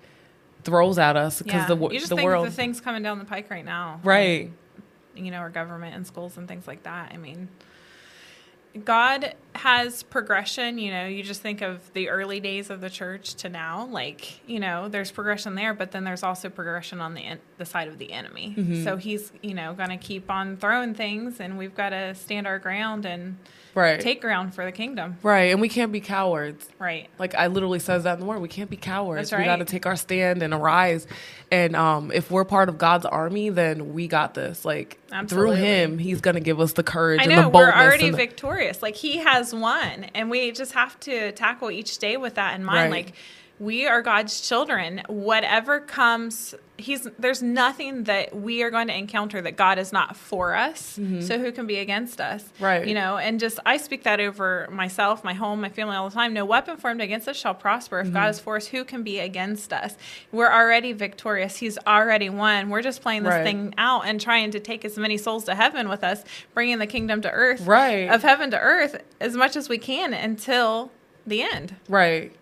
throws at us because yeah. the you just the think world the things coming down the pike right now, right? Like, you know, our government and schools and things like that. I mean, God has progression. You know, you just think of the early days of the church to now. Like, you know, there's progression there, but then there's also progression on the en- the side of the enemy. Mm-hmm. So he's, you know, going to keep on throwing things, and we've got to stand our ground and right. take ground for the kingdom. Right. And we can't be cowards. Right. Like I literally says that in the word. We can't be cowards. Right. We got to take our stand and arise. And um, if we're part of God's army, then we got this. Like Absolutely. through him, he's going to give us the courage I know, and the boldness. We're already victorious. Like he has won. And we just have to tackle each day with that in mind. Right. Like we are God's children. Whatever comes, He's there's nothing that we are going to encounter that God is not for us. Mm-hmm. So who can be against us? Right. You know, and just I speak that over myself, my home, my family all the time. No weapon formed against us shall prosper. If mm-hmm. God is for us, who can be against us? We're already victorious. He's already won. We're just playing this right. thing out and trying to take as many souls to heaven with us, bringing the kingdom to earth, right, of heaven to earth as much as we can until the end. Right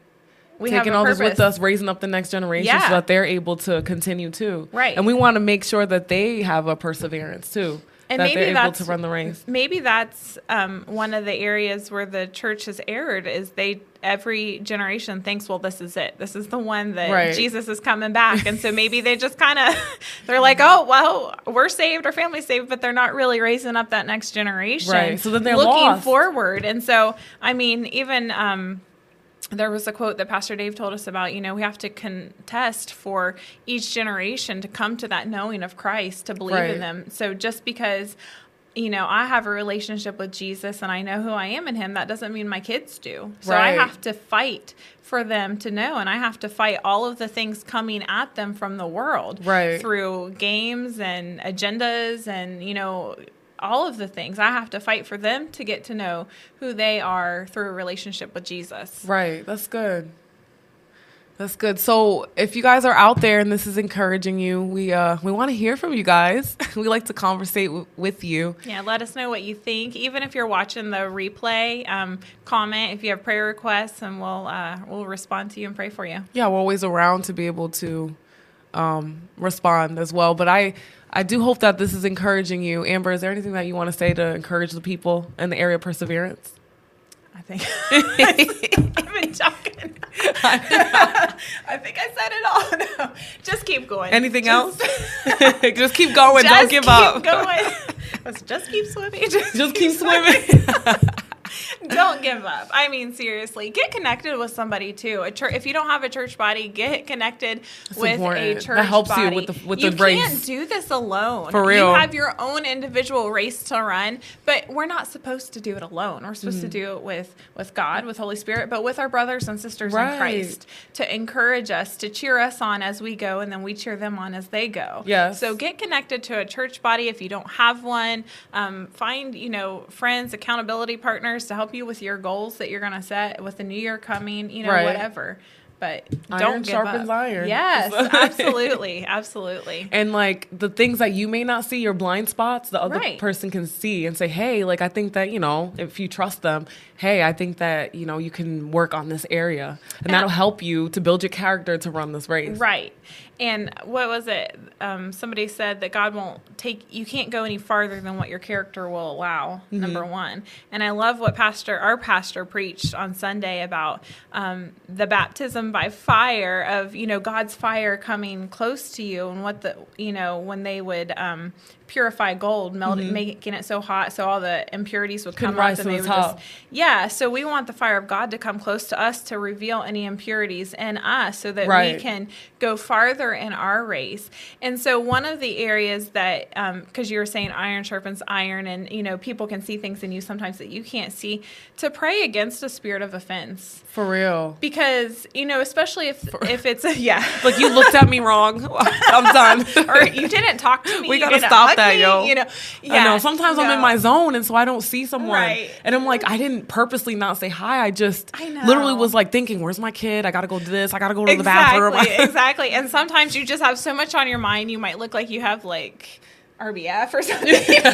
we taking all purpose. this with us, raising up the next generation yeah. so that they're able to continue too. Right. And we want to make sure that they have a perseverance too. And that maybe they're able to run the race. Maybe that's um, one of the areas where the church has erred is they every generation thinks, well, this is it. This is the one that right. Jesus is coming back. And so maybe they just kind of, they're like, oh, well, we're saved, our family's saved, but they're not really raising up that next generation. Right. So then they're looking lost. forward. And so, I mean, even, um, there was a quote that Pastor Dave told us about. You know, we have to contest for each generation to come to that knowing of Christ, to believe right. in them. So just because, you know, I have a relationship with Jesus and I know who I am in Him, that doesn't mean my kids do. So right. I have to fight for them to know, and I have to fight all of the things coming at them from the world, right? Through games and agendas, and you know, all of the things. I have to fight for them to get to know who they are through a relationship with Jesus. Right. That's good. That's good. So, if you guys are out there and this is encouraging you, we uh, we want to hear from you guys. we like to conversate w- with you. Yeah, let us know what you think. Even if you're watching the replay, um, comment if you have prayer requests, and we'll uh, we'll respond to you and pray for you. Yeah, we're always around to be able to um, respond as well. But I I do hope that this is encouraging you. Amber, is there anything that you want to say to encourage the people in the area of perseverance? I think I've been talking. I think I said it all. No, just keep going. Anything just, else? just keep going. Just Don't give keep up. Going. Just keep swimming. Just, just keep, keep swimming. swimming. don't give up. I mean, seriously, get connected with somebody too. A church. If you don't have a church body, get connected That's with important. a church. That helps body. you with the with you the race. You can't do this alone. For real, you have your own individual race to run, but we're not supposed to do it alone. We're supposed mm-hmm. to do it with with God, with Holy Spirit, but with our brothers and sisters right. in Christ to encourage us, to cheer us on as we go, and then we cheer them on as they go. Yes. So get connected to a church body if you don't have one. Um, find you know friends, accountability partners to help you with your goals that you're going to set with the new year coming, you know, right. whatever. But iron don't sharpens up. iron. Yes, absolutely, absolutely. And like the things that you may not see, your blind spots, the other right. person can see and say, "Hey, like I think that you know, if you trust them, hey, I think that you know you can work on this area, and, and that'll help you to build your character to run this race." Right. And what was it? Um, somebody said that God won't take you can't go any farther than what your character will allow. Mm-hmm. Number one, and I love what Pastor our pastor preached on Sunday about um, the baptism by fire of you know God's fire coming close to you and what the you know when they would um, purify gold, melt mm-hmm. making it so hot so all the impurities would come rise and they would top. just yeah. So we want the fire of God to come close to us to reveal any impurities in us so that right. we can go farther in our race. And so one of the areas that because um, you were saying iron sharpens iron, and you know people can see things in you sometimes that you can't see, to pray against a spirit of offense. For real. Because you know, especially if For, if it's a, yeah, like you looked at me wrong, I'm done, or you didn't talk to me. We gotta stop that, yo. You know, yeah, I know. Sometimes no. I'm in my zone, and so I don't see someone, right. and I'm like, I didn't purposely not say hi. I just I literally was like thinking, "Where's my kid? I gotta go do this. I gotta go to exactly, the bathroom." exactly. And sometimes you just have so much on your mind. You might look like you have like. RBF or something. you know,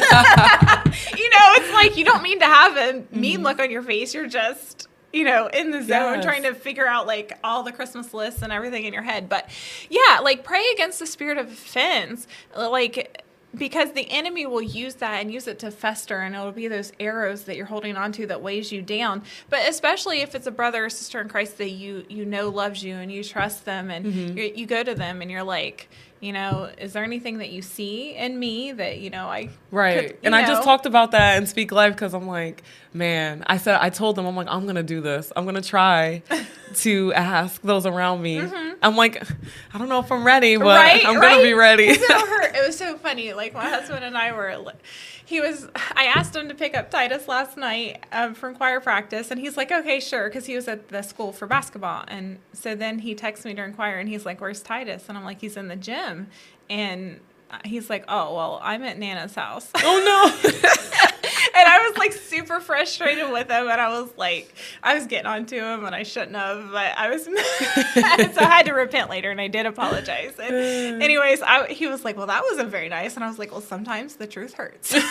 it's like you don't mean to have a mean mm-hmm. look on your face. You're just you know, in the zone yes. trying to figure out like all the Christmas lists and everything in your head. But yeah, like pray against the spirit of offense. Like because the enemy will use that and use it to fester and it'll be those arrows that you're holding on to that weighs you down but especially if it's a brother or sister in christ that you you know loves you and you trust them and mm-hmm. you go to them and you're like you know is there anything that you see in me that you know i right could, and know? i just talked about that and speak life because i'm like man i said i told them i'm like i'm gonna do this i'm gonna try to ask those around me mm-hmm. i'm like i don't know if i'm ready but right, i'm right? gonna be ready so it was so funny like my husband and i were he was i asked him to pick up titus last night um, from choir practice and he's like okay sure because he was at the school for basketball. And so then he texts me during choir and he's like where's titus? And i'm like he's in the gym. And he's like oh well i'm at nana's house. Oh no and I was like super frustrated with him, and I was like, I was getting on to him, and I shouldn't have, but I was, so I had to repent later, and I did apologize. And anyways, I, he was like, well, that wasn't very nice, and I was like, well, sometimes the truth hurts.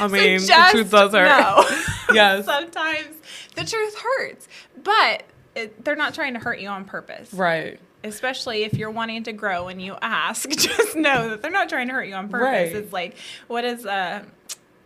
I mean, so the truth does hurt. No. yes. Sometimes the truth hurts, but it, they're not trying to hurt you on purpose. Right especially if you're wanting to grow and you ask, just know that they're not trying to hurt you on purpose. Right. It's like, what does uh,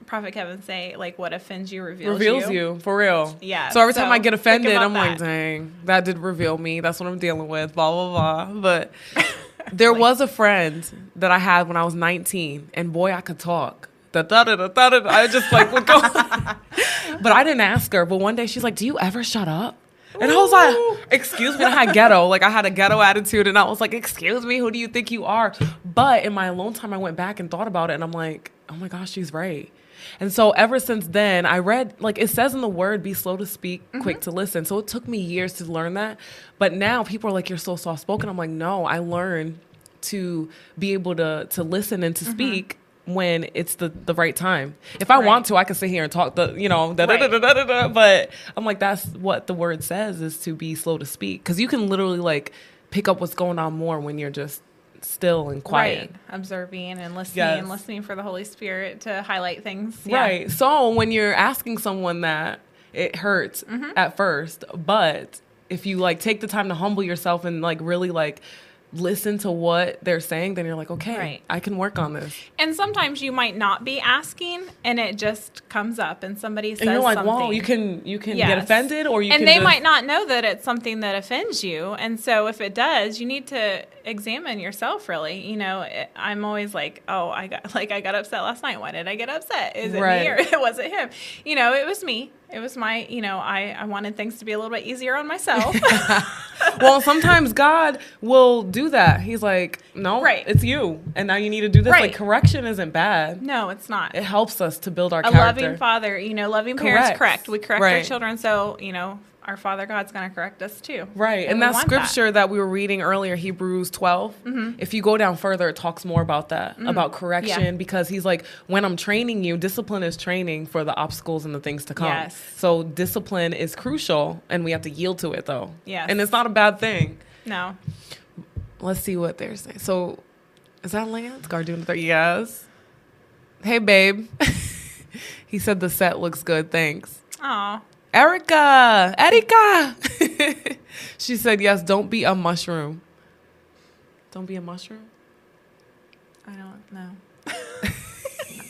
Prophet Kevin say? Like, what offends you reveals, reveals you. you. for real. Yeah. So every so time I get offended, I'm that. like, dang, that did reveal me. That's what I'm dealing with. Blah blah blah. But there like, was a friend that I had when I was 19, and boy, I could talk. Da, da, da. I just like would go. but I didn't ask her. But one day she's like, "Do you ever shut up?" And I was like, excuse me, I had ghetto. Like I had a ghetto attitude and I was like, excuse me, who do you think you are? But in my alone time, I went back and thought about it and I'm like, oh my gosh, she's right. And so ever since then, I read, like it says in the word, be slow to speak, mm-hmm. quick to listen. So it took me years to learn that. But now people are like, you're so soft spoken. I'm like, no, I learned to be able to to listen and to mm-hmm. speak when it's the, the right time. If I right. want to, I can sit here and talk the, you know, da, da, da, da, da, da, but I'm like, that's what the word says is to be slow to speak. Cause you can literally like pick up what's going on more when you're just still and quiet. Right. Observing and listening yes. and listening for the Holy Spirit to highlight things. Yeah. Right. So when you're asking someone that, it hurts mm-hmm. at first, but if you like take the time to humble yourself and like really like listen to what they're saying, then you're like, okay, right. I can work on this. And sometimes you might not be asking, and it just comes up, and somebody says and you're like, something. wow, you can you can yes. get offended, or you and they just... might not know that it's something that offends you, and so if it does, you need to examine yourself. Really, you know, it, I'm always like, oh, I got like I got upset last night. Why did I get upset? Is it right. me or it him? You know, it was me. It was my, you know, I, I wanted things to be a little bit easier on myself. well, sometimes God will do that. He's like, no, right. it's you. And now you need to do this. Right. Like, correction isn't bad. No, it's not. It helps us to build our a character. loving father, you know, loving parents correct. We correct right. our children. So, you know, our Father God's going to correct us too. Right. And, and that scripture that. that. we were reading earlier, Hebrews 12, mm-hmm. if you go down further, it talks more about that, mm-hmm. about correction, yeah. because he's like, when I'm training you, discipline is training for the obstacles and the things to come. Yes. So discipline is crucial, and we have to yield to it though. Yes. And it's not a bad thing. No. Let's see what they're saying. So, is that Lance? Garduna, yes. Hey, babe. he said the set looks good. Thanks. Aw. Erica, Erica. she said, yes, don't be a mushroom. Don't be a mushroom? I don't know.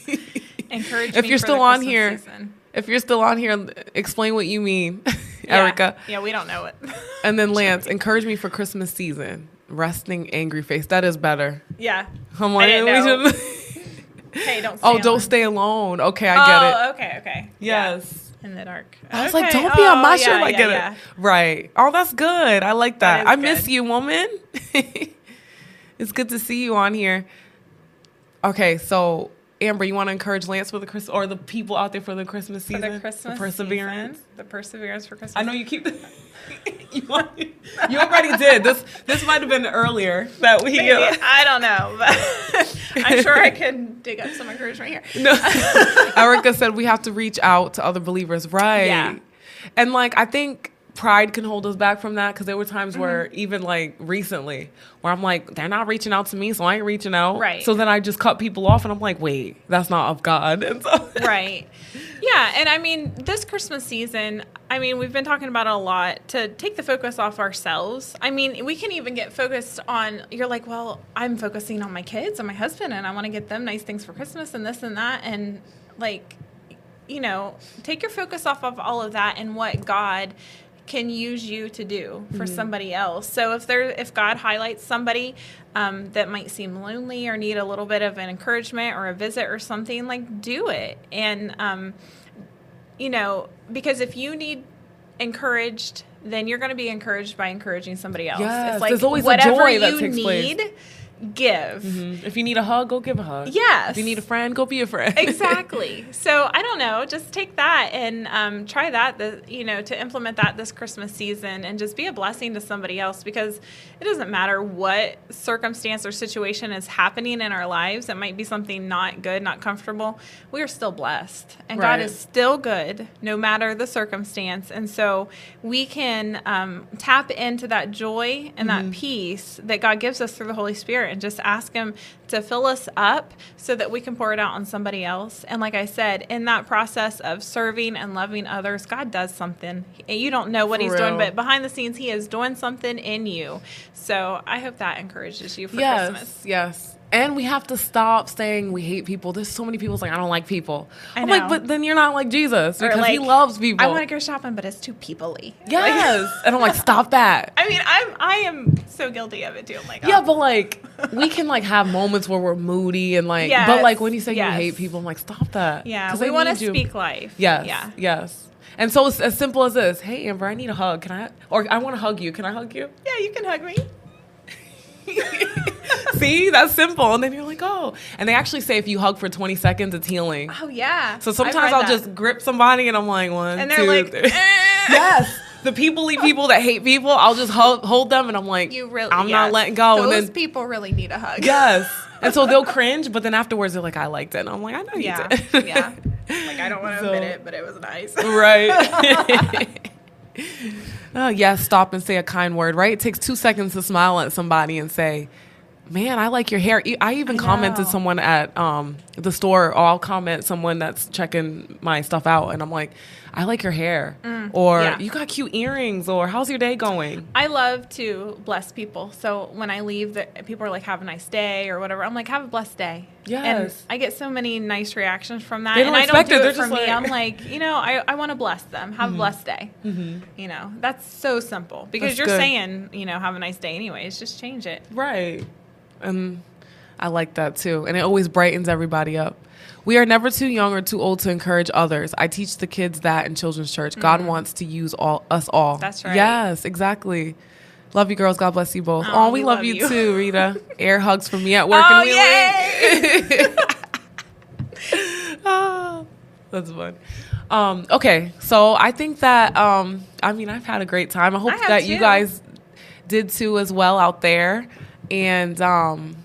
Encourage me for Christmas. if you're still on here, season. if you're still on here, explain what you mean, yeah. Erica. Yeah, we don't know it. and then Lance, encourage me for Christmas season. Resting angry face. That is better. Yeah. We should. hey, don't. oh, don't stay alone. Okay, I get oh, it. Oh, okay, okay. Yes. Yeah in the dark. I was okay. like, don't be oh, a mushroom. Yeah, I get yeah, it. Right. Oh, that's good. I like that. that I miss good. you, woman. it's good to see you on here. Okay, so Amber, you want to encourage Lance for the Christmas or the people out there for the Christmas season? For the Christmas the perseverance. Season, the perseverance for Christmas. I know you keep. you already did. This this might have been earlier that we. Maybe, uh, I don't know, but I'm sure I can dig up some encouragement here. No, Erica said we have to reach out to other believers, right? Yeah. And like I think pride can hold us back from that because there were times mm-hmm. where even like recently where I'm like they're not reaching out to me so I ain't reaching out. Right. So then I just cut people off and I'm like wait that's not of God. And so right. Yeah and I mean this Christmas season I mean we've been talking about it a lot to take the focus off ourselves. I mean we can even get focused on you're like well I'm focusing on my kids and my husband and I want to get them nice things for Christmas and this and that and like you know, take your focus off of all of that and what God can use you to do for mm-hmm. somebody else. So if there, if God highlights somebody um, that might seem lonely or need a little bit of an encouragement or a visit or something, like do it. And um, you know, because if you need encouraged, then you're going to be encouraged by encouraging somebody else. Yes, it's like there's always whatever a joy that you takes need. Place give. Mm-hmm. If you need a hug, go give a hug. Yes. If you need a friend, go be a friend. exactly. So I don't know. Just take that and um, try that. The, you know, to implement that this Christmas season and just be a blessing to somebody else because it doesn't matter what circumstance or situation is happening in our lives. It might be something not good, not comfortable. We are still blessed, and right. God is still good no matter the circumstance. And so we can um, tap into that joy and mm-hmm. that peace that God gives us through the Holy Spirit and just ask Him to fill us up so that we can pour it out on somebody else. And like I said, in that process of serving and loving others, God does something. You don't know what for He's real. doing, but behind the scenes, He is doing something in you. So I hope that encourages you for yes, Christmas. Yes. And we have to stop saying we hate people. There's so many people saying I don't like people. I am like, but then you're not like Jesus because like, he loves people. I want to go shopping, but it's too peoply. Yes, like, and I'm like, stop that. I mean, I'm I am so guilty of it too. I'm like, oh. yeah, but like we can like have moments where we're moody and like, yes, but like when you say yes. you hate people, I'm like, stop that. Yeah, because we want to speak life. Yes, yeah, yes. And so it's as simple as this. Hey, Amber, I need a hug. Can I? Or I want to hug you. Can I hug you? Yeah, you can hug me. See, that's simple. And then you're like, oh. And they actually say if you hug for 20 seconds, it's healing. Oh, yeah. So sometimes I'll that. just grip somebody and I'm like, one, and they're two, like, eh. yes. The people people that hate people, I'll just hold, hold them and I'm like, you really, I'm yes. not letting go. Those and then people really need a hug. Yes. And so they'll cringe, but then afterwards they're like, I liked it. And I'm like, I know you yeah. did. yeah. Like, I don't want to so, admit it, but it was nice. Right. Oh, yes, stop and say a kind word, right? It takes two seconds to smile at somebody and say, man, I like your hair. I even I commented someone at um, the store, or I'll comment someone that's checking my stuff out, and I'm like, I like your hair, mm, or yeah. you got cute earrings, or how's your day going? I love to bless people. So when I leave, the, people are like, have a nice day, or whatever. I'm like, have a blessed day. Yes. And I get so many nice reactions from that. They don't and expect I don't do it, it for me. Like... I'm like, you know, I, I want to bless them. Have mm-hmm. a blessed day. Mm-hmm. You know, that's so simple because that's you're good. saying, you know, have a nice day anyways. Just change it. Right. And I like that too. And it always brightens everybody up. We are never too young or too old to encourage others. I teach the kids that in children's church. Mm-hmm. God wants to use all us all. That's right. Yes, exactly. Love you, girls. God bless you both. Oh, oh we, we, love, love you, you, too, Rita. Air hugs from me at work. Oh, and oh, that's fun. Um, okay, so I think that um, I mean I've had a great time. I hope I that too. you guys did too as well out there. And um,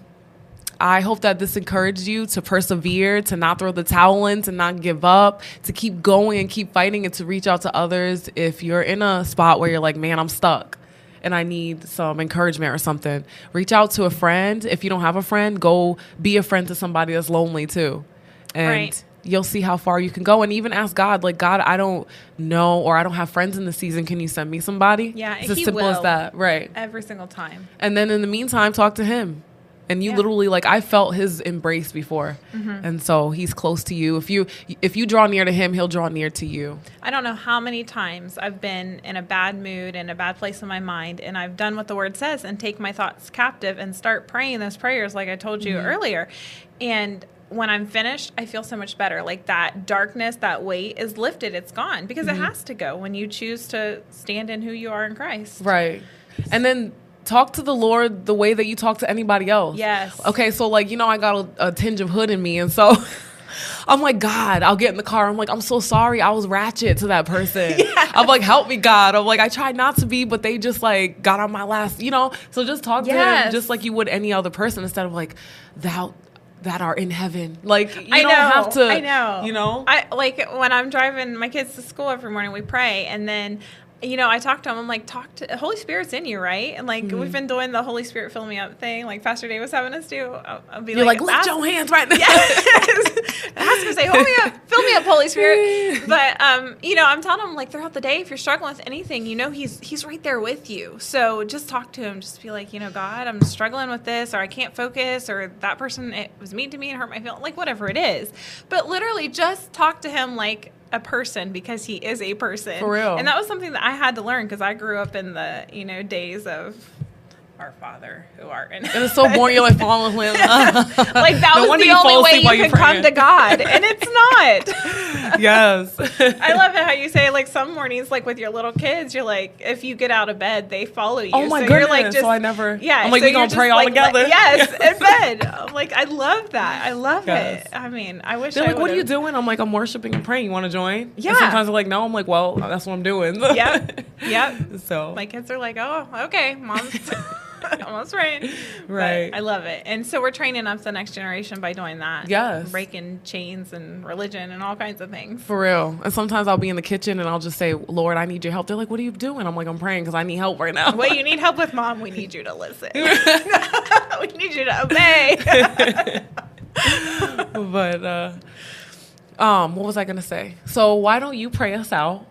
I hope that this encouraged you to persevere, to not throw the towel in, to not give up, to keep going and keep fighting, and to reach out to others if you're in a spot where you're like, man, I'm stuck and I need some encouragement or something. Reach out to a friend. If you don't have a friend, go be a friend to somebody that's lonely too. And right you'll see how far you can go. And even ask god like god i don't know or i don't have friends in the season. Can you send me somebody? Yeah it's as simple as that right. Every single time. And then in the meantime talk to him. And you yeah. literally like i felt his embrace before. Mm-hmm. and so he's close to you. If you if you draw near to him he'll draw near to you. I don't know how many times i've been in a bad mood in a bad place in my mind and i've done what the word says and take my thoughts captive and start praying those prayers like i told you mm-hmm. earlier. And when I'm finished, I feel so much better. Like that darkness, that weight is lifted. It's gone because mm-hmm. it has to go when you choose to stand in who you are in Christ. Right. And then talk to the Lord the way that you talk to anybody else. Yes. Okay, so like, you know, I got a, a tinge of hood in me. And so I'm like, God, I'll get in the car. I'm like, I'm so sorry. I was ratchet to that person. yes. I'm like, help me, God. I'm like, I tried not to be, but they just like got on my last, you know? So just talk yes. to him just like you would any other person instead of like, thou that are in heaven. Like you I don't know, have to. I know. You know. I like when I'm driving my kids to school every morning. We pray, and then you know, I talked to him. I'm like, talk to Holy Spirit's in you, right? And like, mm-hmm. we've been doing the Holy Spirit fill me up thing, like Pastor Dave was having us do. I'll, I'll be You're like, like lift your hands right now. Yes. ask him to say, hold me up, fill me up, Holy Spirit. But um, you know, I'm telling him like throughout the day, if you're struggling with anything, you know, he's he's right there with you. So just talk to him. Just be like, you know, God, I'm struggling with this, or I can't focus, or that person it was mean to me and hurt my feelings, like whatever it is. But literally, just talk to him like a person because he is a person. For real. And that was something that I had to learn because I grew up in the, you know, days of our Father who art in heaven. It's so boring. You're like falling with him. like that no was the only way you could come to God, and it's not. yes. I love it how you say like some mornings, like with your little kids, you're like, if you get out of bed, they follow you. Oh my so goodness! You're like just, so I never. Yeah. I'm like so we gonna pray all like, together. Like, yes, in bed. I'm like I love that. I love yes. it. I mean, I wish. They're I like, what are you doing? I'm like, I'm worshiping and praying. You want to join? Yeah. And sometimes they're like, no. I'm like, well, that's what I'm doing. yep. Yep. So my kids are like, oh, okay, mom's. Almost right. Right. But I love it. And so we're training up the next generation by doing that. Yes. Breaking chains and religion and all kinds of things. For real. And sometimes I'll be in the kitchen and I'll just say, Lord, I need your help. They're like, what are you doing? I'm like, I'm praying because I need help right now. What you need help with, Mom? We need you to listen. we need you to obey. but, uh, um, what was I going to say? So why don't you pray us out?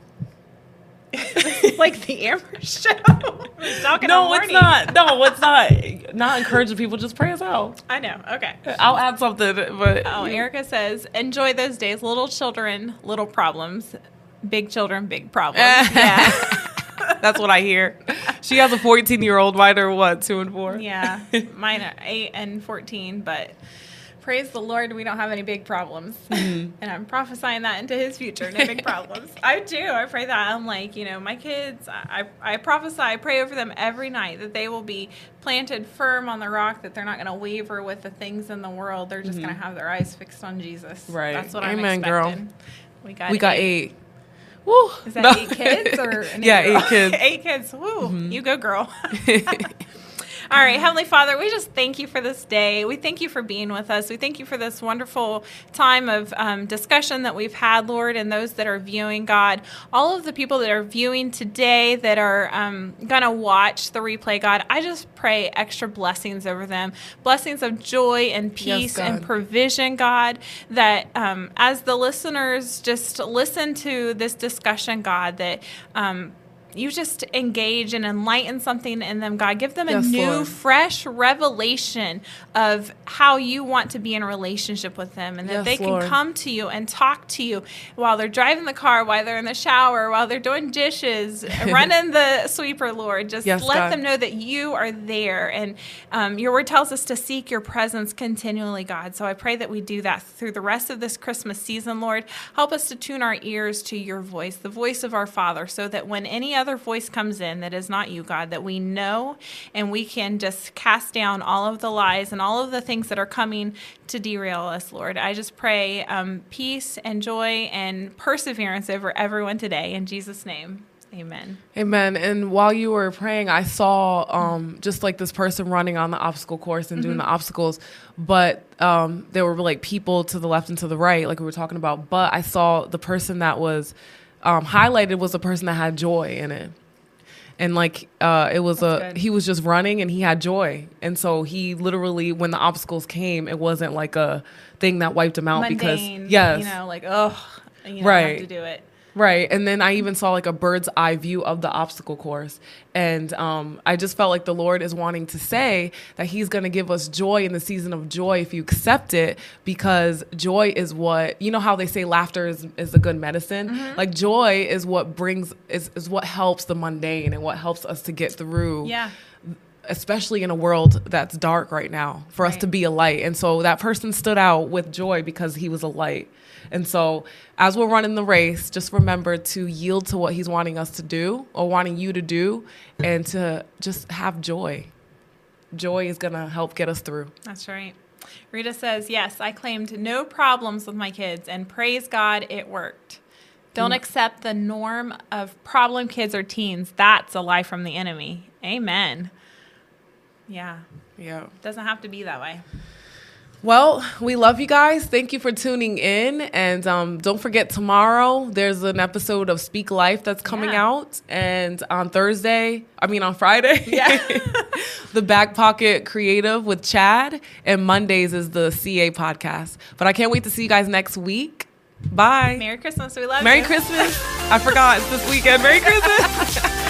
Like the Amber show. Talking no, it's not. No, it's not. Not encouraging people. Just pray us out. I know. Okay. I'll add something. But oh, Erica says, enjoy those days. Little children, little problems. Big children, big problems. yeah. That's what I hear. She has a 14 year old. Mine are what, two and four? Yeah. Mine are eight and 14, but praise the Lord, we don't have any big problems. Mm-hmm. and I'm prophesying that into his future, no big problems. I do. I pray that. I'm like, you know, my kids, I, I prophesy, I pray over them every night that they will be planted firm on the rock, that they're not going to waver with the things in the world. They're just mm-hmm. going to have their eyes fixed on Jesus. Right. That's what Amen, I'm expecting. Girl. We got we eight. got eight. Woo. Is that no. eight kids or yeah, eight kids? eight kids. Woo. Mm-hmm. You go, girl. All right, Heavenly Father, we just thank you for this day. We thank you for being with us. We thank you for this wonderful time of um, discussion that we've had, Lord, and those that are viewing, God. All of the people that are viewing today that are um, going to watch the replay, God, I just pray extra blessings over them blessings of joy and peace yes, and provision, God, that um, as the listeners just listen to this discussion, God, that um, you just engage and enlighten something in them, God. Give them a new, Lord. fresh revelation of how you want to be in a relationship with them and that yes, they can Lord. come to you and talk to you while they're driving the car, while they're in the shower, while they're doing dishes, running the sweeper, Lord. Just yes, let God. them know that you are there. And um, your word tells us to seek your presence continually, God. So I pray that we do that through the rest of this Christmas season, Lord. Help us to tune our ears to your voice, the voice of our Father, so that when any other voice comes in that is not you, God, that we know and we can just cast down all of the lies and all of the things that are coming to derail us, Lord. I just pray um, peace and joy and perseverance over everyone today. In Jesus' name. Amen. Amen. And while you were praying, I saw um, just like this person running on the obstacle course and doing mm-hmm. the obstacles, but um, there were like people to the left and to the right, like we were talking about. But I saw the person that was um, highlighted was a person that had joy in it. And like uh, it was That's a good. he was just running and he had joy. And so he literally when the obstacles came it wasn't like a thing that wiped him out Mundane, because yes. you know like oh you know, right. to do it Right. And then I even saw like a bird's eye view of the obstacle course. And um, I just felt like the Lord is wanting to say that He's going to give us joy in the season of joy if you accept it, because joy is what, you know, how they say laughter is, is a good medicine? Mm-hmm. Like joy is what brings, is, is what helps the mundane and what helps us to get through. Yeah especially in a world that's dark right now for right. us to be a light and so that person stood out with joy because he was a light and so, as we're running the race, just remember to yield to what He's wanting us to do or wanting you to do and to just have joy. Joy is going to help get us through. That's right. Rita says, Yes, I claimed no problems with my kids, and praise God, it worked. Don't mm. accept the norm of problem kids or teens. That's a lie from the enemy. Amen. Yeah. Yeah. Doesn't have to be that way. Well, we love you guys. Thank you for tuning in. And um, don't forget, tomorrow there's an episode of Speak Life that's coming yeah. out. And on Thursday, I mean, on Friday, yeah. the Back Pocket Creative with Chad. And Mondays is the CA podcast. But I can't wait to see you guys next week. Bye. Merry Christmas. We love Merry you. Merry Christmas. I forgot. It's this weekend. Merry Christmas.